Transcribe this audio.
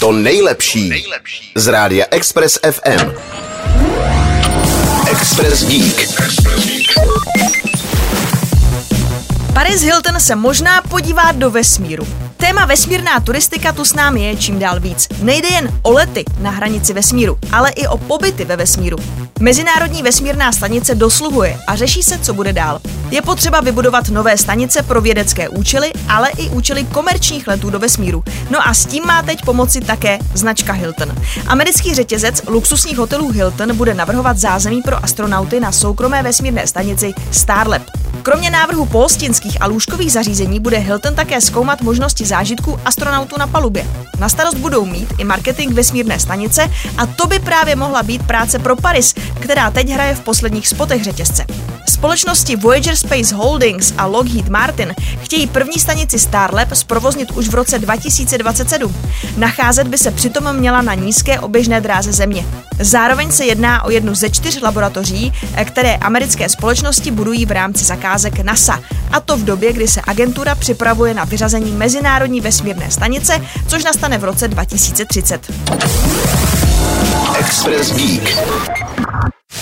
To nejlepší z rádia Express FM. Express Geek. Paris Hilton se možná podívá do vesmíru. Téma vesmírná turistika tu s námi je čím dál víc. Nejde jen o lety na hranici vesmíru, ale i o pobyty ve vesmíru. Mezinárodní vesmírná stanice dosluhuje a řeší se, co bude dál. Je potřeba vybudovat nové stanice pro vědecké účely, ale i účely komerčních letů do vesmíru. No a s tím má teď pomoci také značka Hilton. Americký řetězec luxusních hotelů Hilton bude navrhovat zázemí pro astronauty na soukromé vesmírné stanici Starlab. Kromě návrhu polstinských a lůžkových zařízení bude Hilton také zkoumat možnosti zážitků astronautů na palubě. Na starost budou mít i marketing vesmírné stanice a to by právě mohla být práce pro Paris, která teď hraje v posledních spotech řetězce. Společnosti Voyager Space Holdings a Lockheed Martin chtějí první stanici Starlab zprovoznit už v roce 2027. Nacházet by se přitom měla na nízké oběžné dráze Země. Zároveň se jedná o jednu ze čtyř laboratoří, které americké společnosti budují v rámci zakázek NASA. A to v době, kdy se agentura připravuje na vyřazení Mezinárodní vesmírné stanice, což nastane v roce 2030. Express Geek.